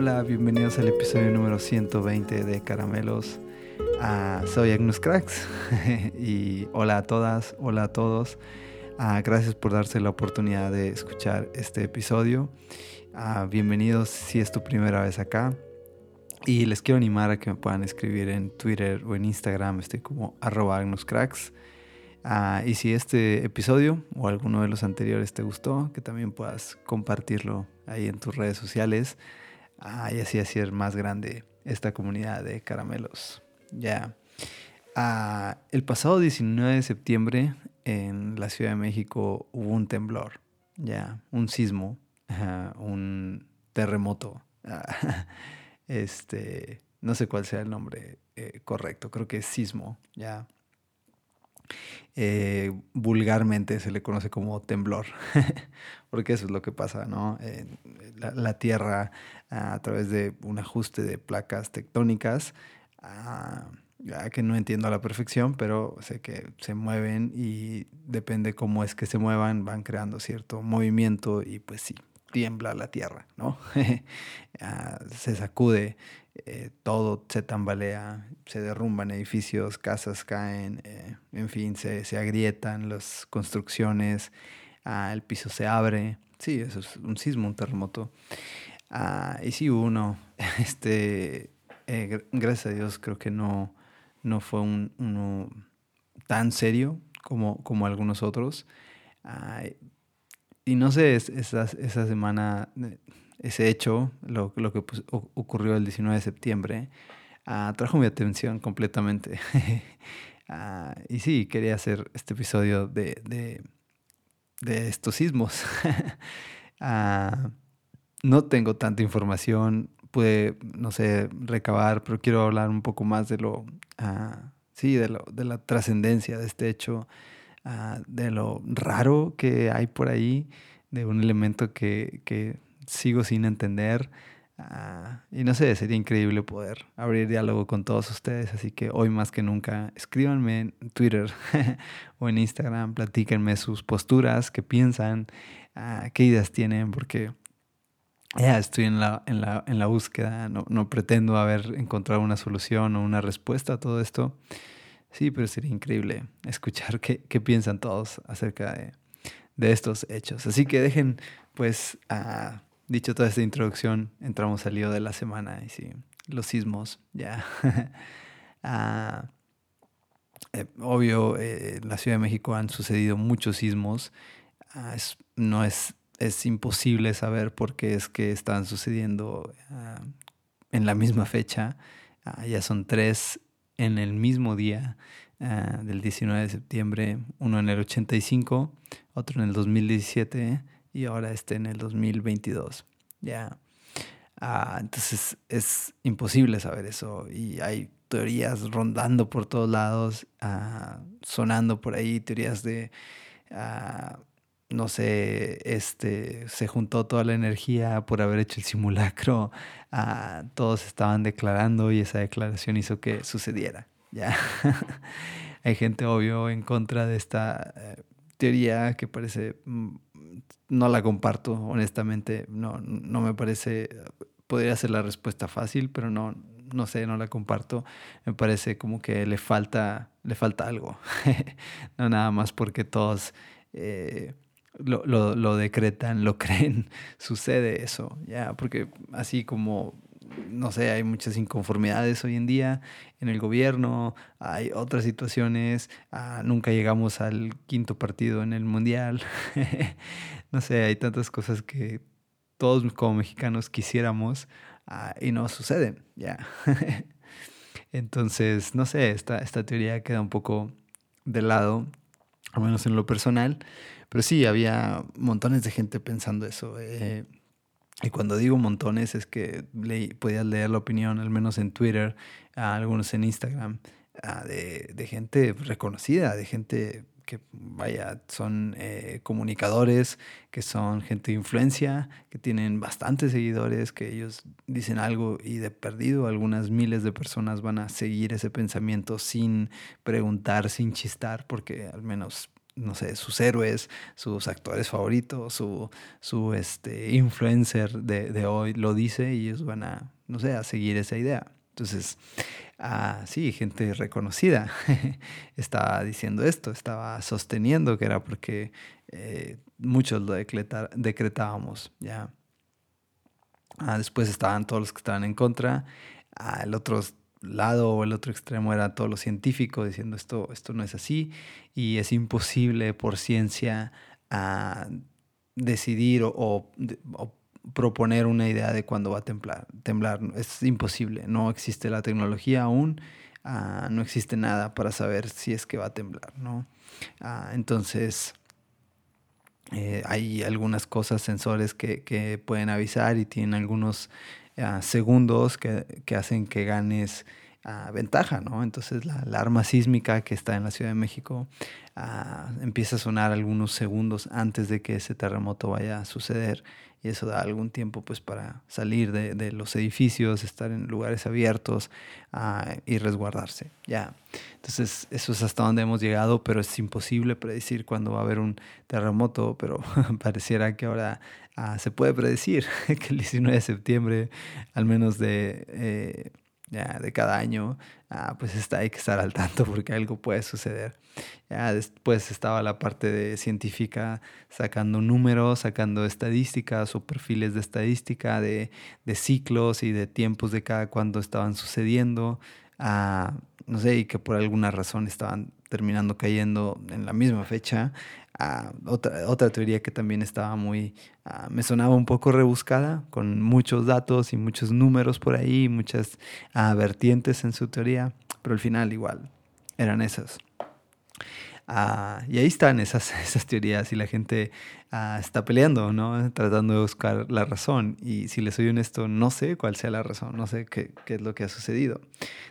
Hola, bienvenidos al episodio número 120 de Caramelos. Ah, soy Agnus Cracks y hola a todas, hola a todos. Ah, gracias por darse la oportunidad de escuchar este episodio. Ah, bienvenidos si es tu primera vez acá. Y les quiero animar a que me puedan escribir en Twitter o en Instagram. Estoy como arroba agnuscracks. y si este episodio o alguno de los anteriores te gustó, que también puedas compartirlo ahí en tus redes sociales ah, y así hacer más grande esta comunidad de caramelos. Ya. Ah, el pasado 19 de septiembre en la Ciudad de México hubo un temblor, ya, un sismo, un terremoto. este, no sé cuál sea el nombre eh, correcto, creo que es sismo, ya. Eh, vulgarmente se le conoce como temblor, porque eso es lo que pasa, ¿no? la, Tierra, a través de un ajuste de placas tectónicas, que no entiendo a la perfección, pero sé que se mueven y depende cómo es que se muevan, van creando cierto movimiento y pues sí, tiembla la tierra, ¿no? Ah, se sacude, eh, todo se tambalea, se derrumban edificios, casas caen, eh, en fin, se, se, agrietan las construcciones, ah, el piso se abre. Sí, eso es un sismo, un terremoto. Ah, y sí, uno, este, eh, gracias a Dios, creo que no, no fue un, uno tan serio como, como algunos otros. y no sé, esa, esa semana, ese hecho, lo, lo que pues, ocurrió el 19 de septiembre, uh, trajo mi atención completamente. uh, y sí, quería hacer este episodio de, de, de estos sismos. uh, no tengo tanta información, pude, no sé, recabar, pero quiero hablar un poco más de lo, sí, de, lo, de la trascendencia de este hecho, de lo raro que hay por ahí, de un elemento que, que sigo sin entender. y no sé, sería increíble poder abrir diálogo con todos ustedes. Así que hoy más que nunca, escríbanme en Twitter o en Instagram, platíquenme sus posturas, qué piensan, qué ideas tienen, porque ya estoy en la, en la, en la búsqueda, no, no, pretendo haber encontrado una solución o una respuesta a todo esto. Sí, pero sería increíble escuchar qué, qué piensan todos acerca de, de, estos hechos. Así que dejen, pues, uh, dicho toda esta introducción, entramos al lío de la semana y sí, los sismos, ya. uh, eh, obvio, eh, en la Ciudad de México han sucedido muchos sismos. Uh, es, no es es imposible saber por qué es que están sucediendo uh, en la misma fecha. Ya son tres en el mismo día del 19 de septiembre, uno en el 85, otro en el 2017 y ahora este en el 2022. Ya. entonces es imposible saber eso y hay teorías rondando por todos lados, sonando por ahí, teorías de no sé, este, se juntó toda la energía por haber hecho el simulacro, ah, todos estaban declarando y esa declaración hizo que sucediera. ¿ya? Hay gente, obvio, en contra de esta eh, teoría que parece, mm, no la comparto, honestamente, no, no me parece, podría ser la respuesta fácil, pero no, no sé, no la comparto. Me parece como que le falta, le falta algo. no nada más porque todos... Eh, lo, lo, lo, decretan, lo creen, sucede eso, ya, porque así como, no sé, hay muchas inconformidades hoy en día en el gobierno, hay otras situaciones, ah, nunca llegamos al quinto partido en el mundial, no sé, hay tantas cosas que todos como mexicanos quisiéramos ah, y no suceden, ya. Entonces, no sé, esta, esta teoría queda un poco de lado, al menos en lo personal. Pero sí, había montones de gente pensando eso. Eh, y cuando digo montones es que le, podías leer la opinión, al menos en Twitter, a algunos en Instagram, de, de, gente reconocida, de gente que, vaya, son eh, comunicadores, que son gente de influencia, que tienen bastantes seguidores, que ellos dicen algo y de perdido algunas miles de personas van a seguir ese pensamiento sin preguntar, sin chistar, porque al menos no sé, sus héroes, sus actores favoritos, su, su este, influencer de, de, hoy lo dice y ellos van a, no sé, a seguir esa idea. Entonces, ah, sí, gente reconocida estaba diciendo esto, estaba sosteniendo que era porque eh, muchos lo decretábamos, ¿ya? Ah, después estaban todos los que estaban en contra, ah, el otro lado o el otro extremo era todo lo científico diciendo esto, esto no es así y es imposible por ciencia ah, decidir o, proponer una idea de cuándo va a temblar, temblar. Es imposible, no existe la tecnología aún, ah, no existe nada para saber si es que va a temblar. ¿no? Ah, entonces, eh, hay algunas cosas, sensores que, que, pueden avisar y tienen algunos segundos que, que, hacen que ganes ventaja, ¿no? Entonces la alarma sísmica que está en la Ciudad de México empieza a sonar algunos segundos antes de que ese terremoto vaya a suceder y eso da algún tiempo pues para salir de, los edificios, estar en lugares abiertos y resguardarse, ya. Entonces eso es hasta donde hemos llegado, pero es imposible predecir cuándo va a haber un terremoto, pero pareciera que ahora se puede predecir que el 19 de septiembre, al menos de... Eh, de cada año, ah, pues está, hay que estar al tanto porque algo puede suceder. Ya después estaba la parte de científica sacando números, sacando estadísticas o perfiles de estadística de, de ciclos y de tiempos de cada cuando estaban sucediendo. Ah, no sé, y que por alguna razón estaban terminando cayendo en la misma fecha. Ah, otra, otra teoría que también estaba muy, ah, me sonaba un poco rebuscada, con muchos datos y muchos números por ahí, muchas ah, vertientes en su teoría, pero al final igual eran esas. Ah, y ahí están esas, esas teorías y la gente ah, está peleando, ¿no? Tratando de buscar la razón. Y si les soy honesto, no sé cuál sea la razón, no sé qué, qué es lo que ha sucedido.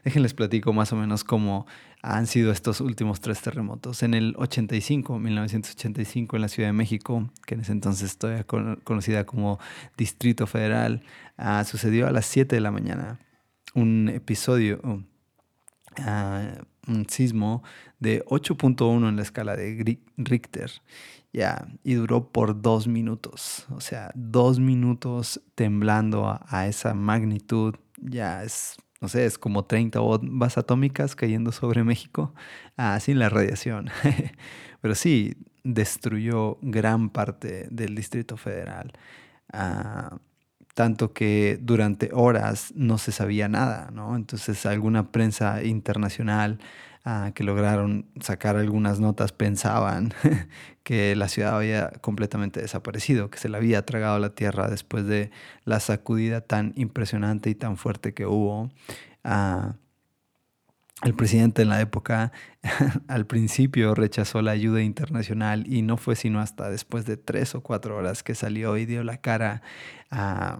Déjenles platico más o menos cómo han sido estos últimos tres terremotos. En el 85, 1985, en la Ciudad de México, que en ese entonces todavía conocida como Distrito Federal, ah, sucedió a las 7 de la mañana un episodio, un sismo de 8.1 en la escala de Richter. Ya, y duró por dos minutos. O sea, dos minutos temblando a, esa magnitud. Ya es, no sé, es como 30 bombas atómicas cayendo sobre México, ah, sin la radiación. Pero sí, destruyó gran parte del Distrito Federal. Ah, tanto que durante horas no se sabía nada, ¿no? Entonces alguna prensa internacional ah, que lograron sacar algunas notas pensaban que la ciudad había completamente desaparecido, que se la había tragado la tierra después de la sacudida tan impresionante y tan fuerte que hubo. Ah, el presidente en la época al principio rechazó la ayuda internacional y no fue sino hasta después de tres o cuatro horas que salió y dio la cara a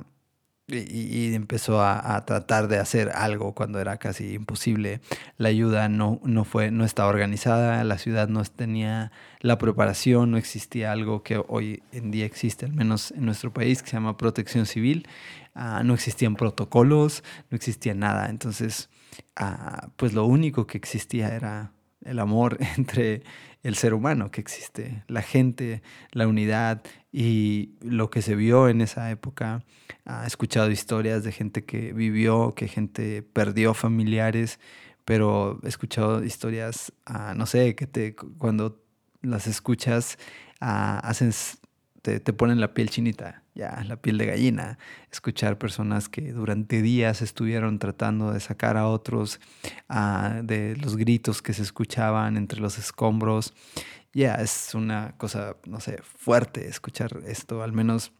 y, empezó a, tratar de hacer algo cuando era casi imposible. La ayuda no, no, fue, no estaba organizada, la ciudad no tenía la preparación, no existía algo que hoy en día existe, al menos en nuestro país, que se llama protección civil. Ah, no existían protocolos, no existía nada. Entonces, ah, pues lo único que existía era el amor entre el ser humano que existe, la gente, la unidad y lo que se vio en esa época. Ha escuchado historias de gente que vivió, que gente perdió familiares, pero he escuchado historias, ah, no sé, que te, cuando las escuchas ah, hacen te, ponen la piel chinita, ya, la piel de gallina. Escuchar personas que durante días estuvieron tratando de sacar a otros ah, de los gritos que se escuchaban entre los escombros. Ya, es una cosa, no sé, fuerte escuchar esto, al menos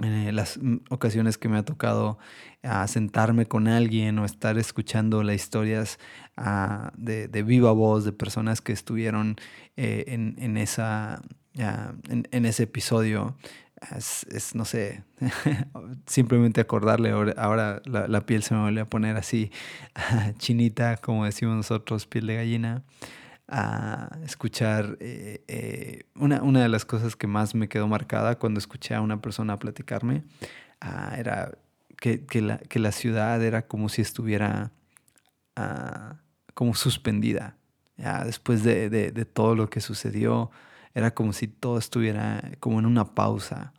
en las ocasiones que me ha tocado ah, sentarme con alguien o estar escuchando las historias ah, de, viva voz de personas que estuvieron eh, en, en, esa, en, ese episodio. Es, no sé, simplemente acordarle, ahora, la, la, piel se me vuelve a poner así chinita, como decimos nosotros, piel de gallina, a escuchar. Eh, eh, una, una, de las cosas que más me quedó marcada cuando escuché a una persona platicarme ah, era que, que, la, que, la, ciudad era como si estuviera ah, como suspendida Ya, después de, de, todo lo que sucedió, era como si todo estuviera como en una pausa.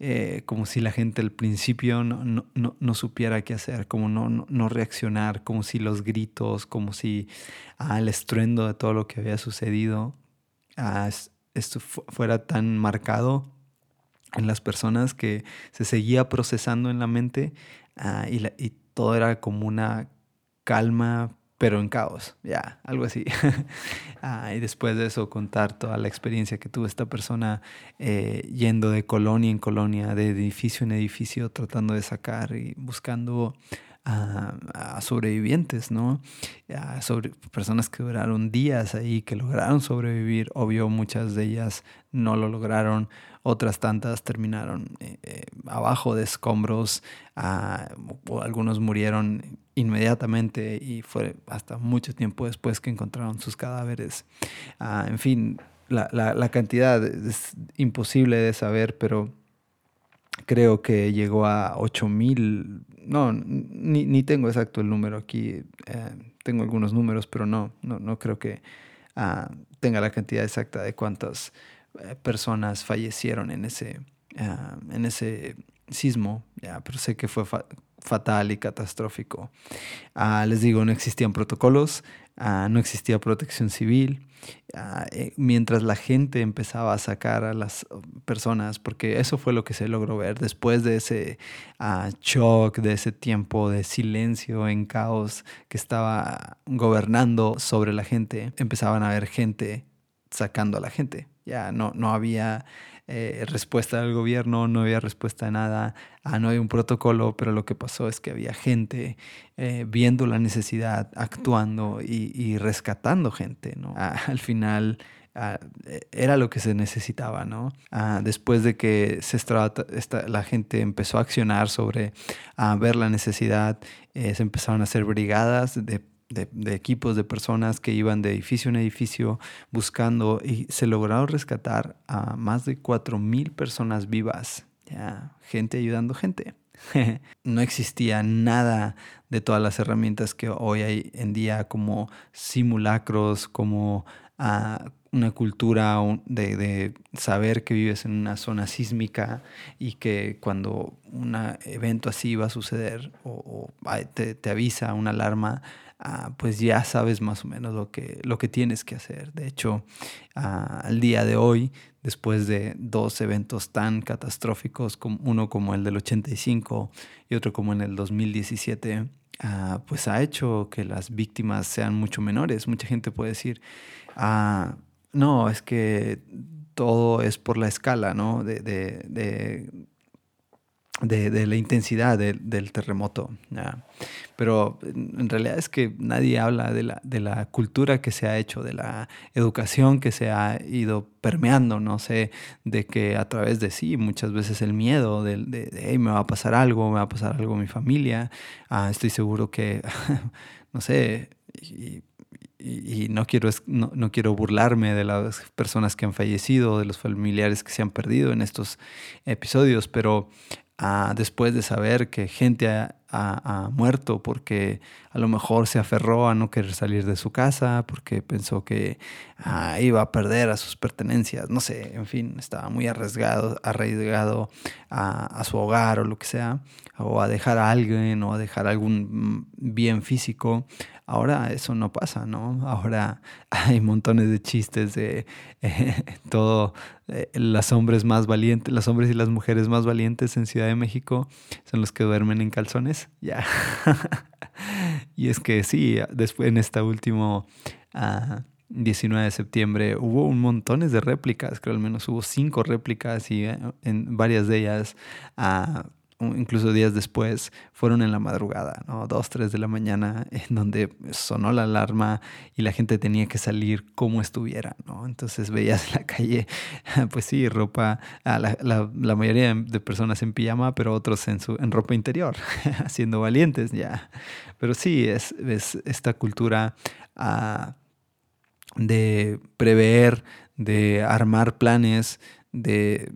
Eh, como si la gente al principio no, no, no, supiera qué hacer, como no, no, reaccionar, como si los gritos, como si ah, el estruendo de todo lo que había sucedido ah, esto fuera tan marcado en las personas que se seguía procesando en la mente ah, y, y todo era como una calma pero en caos, ya, algo así. Ah, y después de eso contar toda la experiencia que tuvo esta persona eh, yendo de colonia en colonia, de edificio en edificio, tratando de sacar y buscando a, sobrevivientes, ¿no? Personas que duraron días ahí, que lograron sobrevivir. Obvio, muchas de ellas no lo lograron, otras tantas terminaron eh, eh, abajo de escombros, ah, o algunos murieron inmediatamente y fue hasta mucho tiempo después que encontraron sus cadáveres. Ah, en fin, la, la cantidad es imposible de saber, pero creo que llegó a 8000, no, ni, ni, tengo exacto el número aquí, eh, tengo algunos números, pero no, no, no creo que ah, tenga la cantidad exacta de cuántas eh, personas fallecieron en ese, ah, en ese sismo, ya, pero sé que fue fatal y catastrófico. Ah, les digo, no existían protocolos, Ah, no existía protección civil, ah, eh, mientras la gente empezaba a sacar a las personas, porque eso fue lo que se logró ver después de ese shock, de ese tiempo de silencio en caos que estaba gobernando sobre la gente, empezaban a haber gente sacando a la gente. Ya no, no había eh, respuesta del gobierno, no había respuesta de nada, ah, no hay un protocolo, pero lo que pasó es que había gente eh, viendo la necesidad, actuando y, rescatando gente, ¿no? Ah, al final... Ah, era lo que se necesitaba, ¿no? después de que se la gente empezó a accionar sobre ver la necesidad, eh, se empezaron a hacer brigadas de de, equipos de personas que iban de edificio en edificio buscando y se lograron rescatar a más de 4.000 personas vivas, ya, gente ayudando gente. no existía nada de todas las herramientas que hoy hay en día como simulacros, como ah, una cultura de, saber que vives en una zona sísmica y que cuando un evento así va a suceder o, te, avisa una alarma, Ah, pues ya sabes más o menos lo que, lo que tienes que hacer. De hecho, ah, al día de hoy, después de dos eventos tan catastróficos, como uno como el del 85 y otro como en el 2017, ah, pues ha hecho que las víctimas sean mucho menores. Mucha gente puede decir, no, es que todo es por la escala, ¿no? de, de de, la intensidad del terremoto. Pero en realidad es que nadie habla de la, de la, cultura que se ha hecho, de la educación que se ha ido permeando, no sé, de que a través de sí, muchas veces el miedo de, de, me va a pasar algo, me va a pasar algo a mi familia, ah, estoy seguro que, no sé, y, no, quiero, no, no, quiero burlarme de las personas que han fallecido, de los familiares que se han perdido en estos episodios, pero después de saber que gente ha, muerto porque a lo mejor se aferró a no querer salir de su casa, porque pensó que ah, iba a perder a sus pertenencias, no sé, en fin, estaba muy arriesgado, arraigado a, a su hogar o lo que sea, o a dejar a alguien o a dejar algún bien físico. Ahora eso no pasa, ¿no? Ahora hay montones de chistes de todo, eh, los hombres más valientes, los hombres y las mujeres más valientes en Ciudad de México son los que duermen en calzones, ya. y es que sí, después en esta último... 19 ah, de septiembre hubo un montones de réplicas, creo al menos hubo cinco réplicas y eh, en varias de ellas uh, incluso días después, fueron en la madrugada, ¿no? Dos, tres de la mañana, en donde sonó la alarma y la gente tenía que salir como estuviera, ¿no? Entonces veías la calle, pues sí, ropa, la, la, mayoría de personas en pijama, pero otros en, su, en ropa interior, siendo valientes ya. Pero sí, es, es esta cultura ah, de prever, de armar planes, de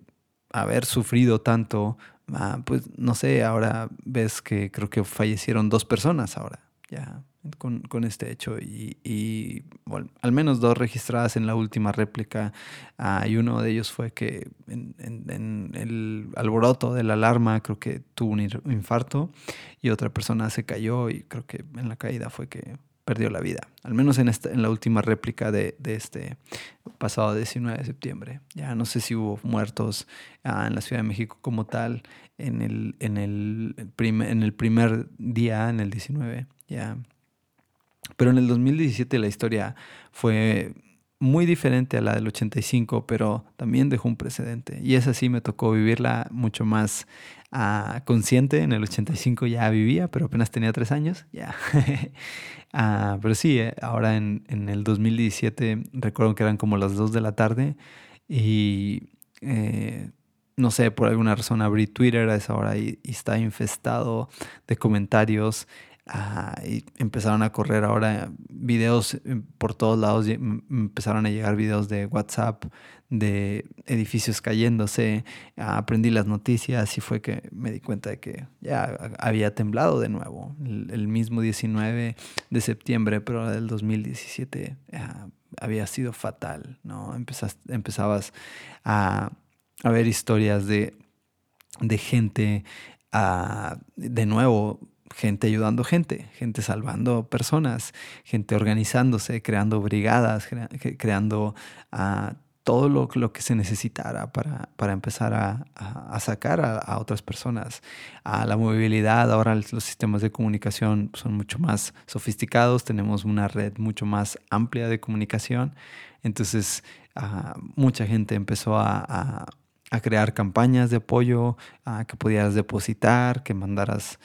haber sufrido tanto Ah, pues no sé, ahora ves que creo que fallecieron dos personas ahora, ya con, este hecho y, bueno, al menos dos registradas en la última réplica. Ah, y uno de ellos fue que en, en, el alboroto de la alarma creo que tuvo un infarto y otra persona se cayó y creo que en la caída fue que perdió la vida, al menos en, esta, en la última réplica de, este pasado 19 de septiembre. Ya no sé si hubo muertos ah, en la Ciudad de México como tal en el, en el, en el primer día, en el 19, ya. Pero en el 2017 la historia fue muy diferente a la del 85, pero también dejó un precedente. Y esa sí me tocó vivirla mucho más uh, consciente. En el 85 ya vivía, pero apenas tenía tres años. Ya. uh, pero sí, eh, ahora en, en, el 2017 recuerdo que eran como las 2 de la tarde y eh, no sé, por alguna razón abrí Twitter a esa hora y está infestado de comentarios Ah, y empezaron a correr ahora videos eh, por todos lados, empezaron a llegar videos de WhatsApp, de edificios cayéndose, ah, aprendí las noticias y fue que me di cuenta de que ya había temblado de nuevo, el, mismo 19 de septiembre, pero del 2017 ah, había sido fatal, ¿no? empezabas a, a, ver historias de, de gente, de nuevo, gente ayudando gente, gente salvando personas, gente organizándose, creando brigadas, creando uh, todo lo, lo, que se necesitara para, para empezar a, a, sacar a, otras personas. A la movilidad, ahora los sistemas de comunicación son mucho más sofisticados, tenemos una red mucho más amplia de comunicación, entonces uh, mucha gente empezó a, a crear campañas de apoyo, a que pudieras depositar, que mandaras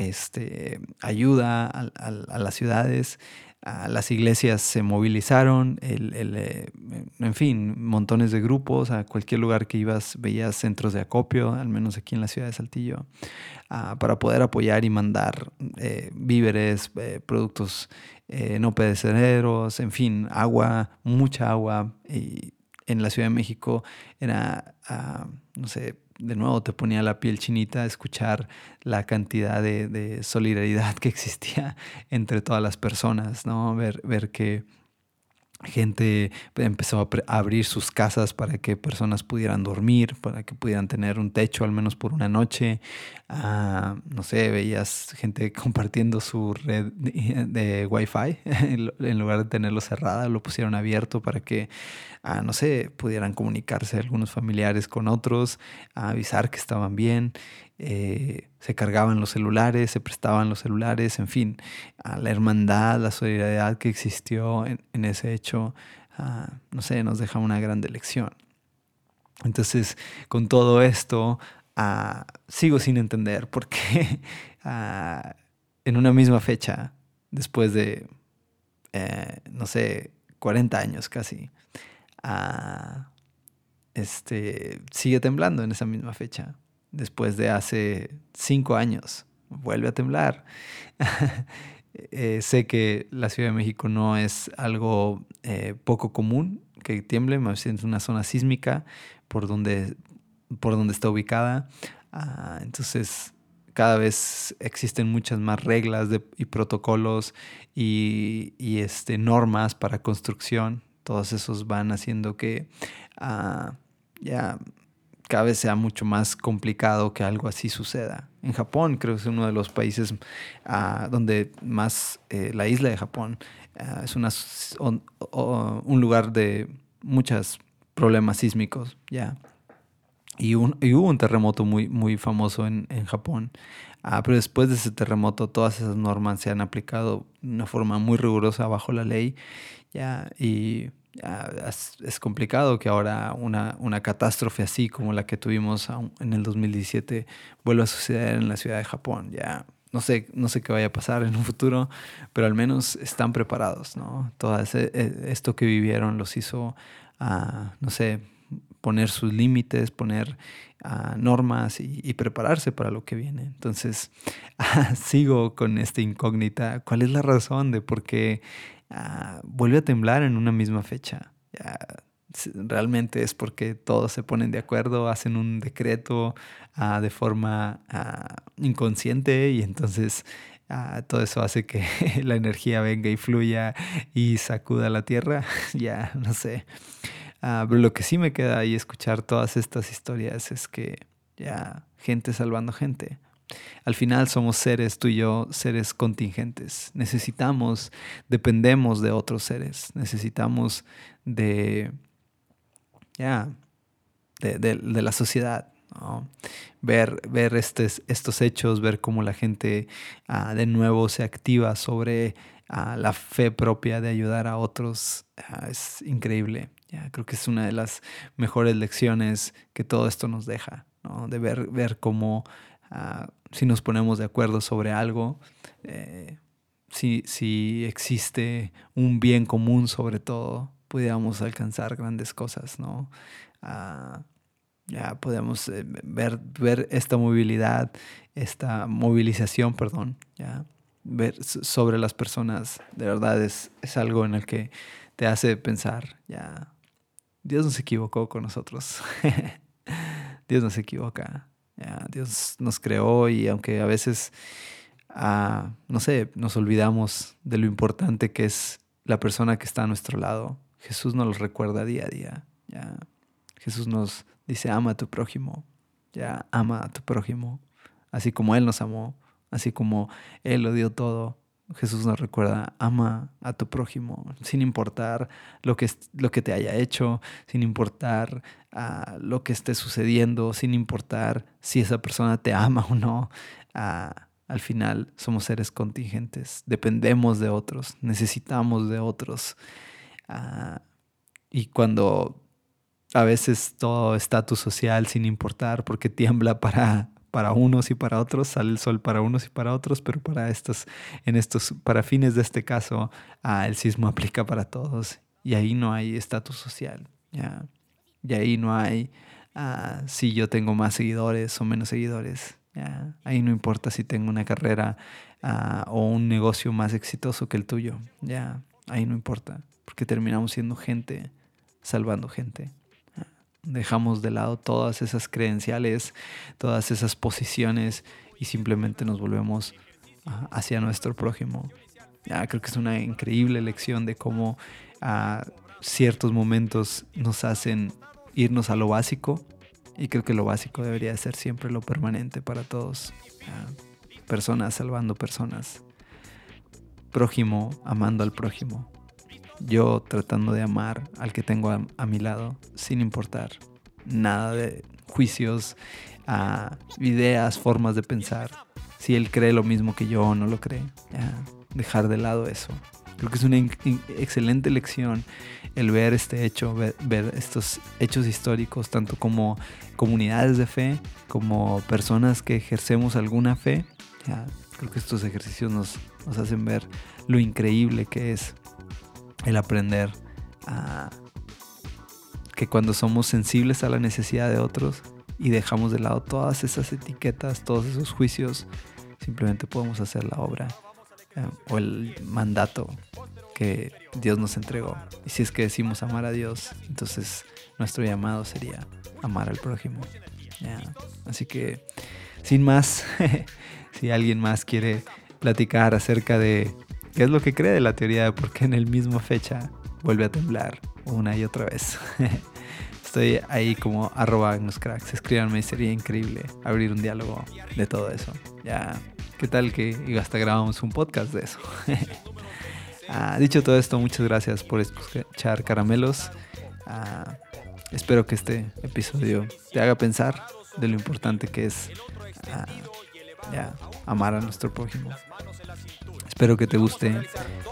este, ayuda a, las ciudades, a las iglesias se movilizaron, el, eh, en fin, montones de grupos, a cualquier lugar que ibas veías centros de acopio, al menos aquí en la ciudad de Saltillo, ah, para poder apoyar y mandar eh, víveres, eh, productos no perecederos, en fin, agua, mucha agua. Y en la Ciudad de México era, ah, no sé, de nuevo te ponía la piel chinita escuchar la cantidad de, solidaridad que existía entre todas las personas, ¿no? Ver, ver que gente empezó a abrir sus casas para que personas pudieran dormir, para que pudieran tener un techo al menos por una noche. Ah, no sé, veías gente compartiendo su red de, Wi-Fi en lugar de tenerlo cerrada, lo pusieron abierto para que, ah, no sé, pudieran comunicarse algunos familiares con otros, avisar que estaban bien. Eh, se cargaban los celulares, se prestaban los celulares, en fin, a la hermandad, la solidaridad que existió en, ese hecho, ah, no sé, nos deja una gran lección. Entonces, con todo esto, sigo sin entender por qué en una misma fecha, después de, eh, no sé, 40 años casi, este, sigue temblando en esa misma fecha después de hace cinco años. Vuelve a temblar. Eh, sé que la Ciudad de México no es algo eh, poco común que tiemble, más es una zona sísmica por donde, por donde está ubicada. Ah, entonces, cada vez existen muchas más reglas y protocolos y, este, normas para construcción. Todos esos van haciendo que ah, ya cada vez sea mucho más complicado que algo así suceda. En Japón creo que es uno de los países ah, donde más eh, la isla de Japón ah, es una, un lugar de muchos problemas sísmicos, ya. Y, hubo un terremoto muy, muy famoso en, Japón. Pero después de ese terremoto todas esas normas se han aplicado de una forma muy rigurosa bajo la ley. Ya, y es, complicado que ahora una, una, catástrofe así como la que tuvimos en el 2017 vuelva a suceder en la ciudad de Japón. Ya no sé, no sé qué vaya a pasar en un futuro, pero al menos están preparados, ¿no? Todo e, esto que vivieron los hizo, a no sé, poner sus límites, poner normas y, prepararse para lo que viene. Entonces, sigo con esta incógnita. ¿Cuál es la razón de por qué Ah, vuelve a temblar en una misma fecha. realmente es porque todos se ponen de acuerdo, hacen un decreto ah, de forma ah, inconsciente y entonces todo eso hace que la energía venga y fluya y sacuda la tierra, ya no sé. Pero lo que sí me queda ahí escuchar todas estas historias es que ya gente salvando gente. Al final somos seres, tú y yo, seres contingentes. Necesitamos, dependemos de otros seres. Necesitamos de, ya, de, la sociedad. Ver, ver estos hechos, ver cómo la gente ah, de nuevo se activa sobre ah, la fe propia de ayudar a otros, ah, es increíble. Creo que es una de las mejores lecciones que todo esto nos deja, de ver, ver cómo si nos ponemos de acuerdo sobre algo, eh, si, si existe un bien común sobre todo, pudiéramos alcanzar grandes cosas, ¿no? ya podemos eh, ver, ver esta movilidad, esta movilización, perdón, ya ver sobre las personas, de verdad es, es algo en el que te hace pensar, ya, Dios no se equivocó con nosotros, Dios no se equivoca, Dios nos creó y aunque a veces, ah, no sé, nos olvidamos de lo importante que es la persona que está a nuestro lado, Jesús nos lo recuerda día a día, ya, Jesús nos dice, ama a tu prójimo, ya, ama a tu prójimo, así como Él nos amó, así como Él lo dio todo. Jesús nos recuerda, ama a tu prójimo, sin importar lo que, lo que te haya hecho, sin importar ah, lo que esté sucediendo, sin importar si esa persona te ama o no. Ah, al final somos seres contingentes, dependemos de otros, necesitamos de otros. Ah, y cuando a veces todo estatus social sin importar porque tiembla para, para unos y para otros, sale el sol para unos y para otros, pero para estos, en estos, para fines de este caso, ah, el sismo aplica para todos y ahí no hay estatus social, ¿ya? y ahí no hay ah, si yo tengo más seguidores o menos seguidores, ¿ya? ahí no importa si tengo una carrera ah, o un negocio más exitoso que el tuyo, ya, ahí no importa, porque terminamos siendo gente salvando gente dejamos de lado todas esas credenciales, todas esas posiciones y simplemente nos volvemos ah, hacia nuestro prójimo. Creo que es una increíble lección de cómo ah, ciertos momentos nos hacen irnos a lo básico y creo que lo básico debería ser siempre lo permanente para todos. personas salvando personas. Prójimo amando al prójimo yo tratando de amar al que tengo a, mi lado, sin importar nada de juicios, a ideas, formas de pensar. Si él cree lo mismo que yo o no lo cree, dejar de lado eso. Creo que es una excelente lección el ver este hecho, ver, estos hechos históricos, tanto como comunidades de fe, como personas que ejercemos alguna fe. creo que estos ejercicios nos hacen ver lo increíble que es el aprender a que cuando somos sensibles a la necesidad de otros y dejamos de lado todas esas etiquetas, todos esos juicios, simplemente podemos hacer la obra eh, o el mandato que Dios nos entregó. Y si es que decimos amar a Dios, entonces nuestro llamado sería amar al prójimo. Así que, sin más, si alguien más quiere platicar acerca de ¿Qué es lo que cree de la teoría de por qué en el mismo fecha vuelve a temblar una y otra vez? Estoy ahí como arroba cracks. Escríbanme, sería increíble abrir un diálogo de todo eso. Ya, ¿qué tal que hasta grabamos un podcast de eso? Ah, dicho todo esto, muchas gracias por escuchar Caramelos. Ah, espero que este episodio te haga pensar de lo importante que es ah, amar a nuestro prójimo. Espero que te guste.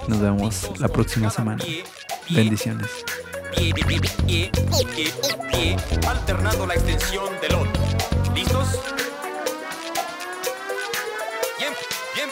Nos vemos la próxima semana. Bendiciones. ¿Listos? Bien, bien.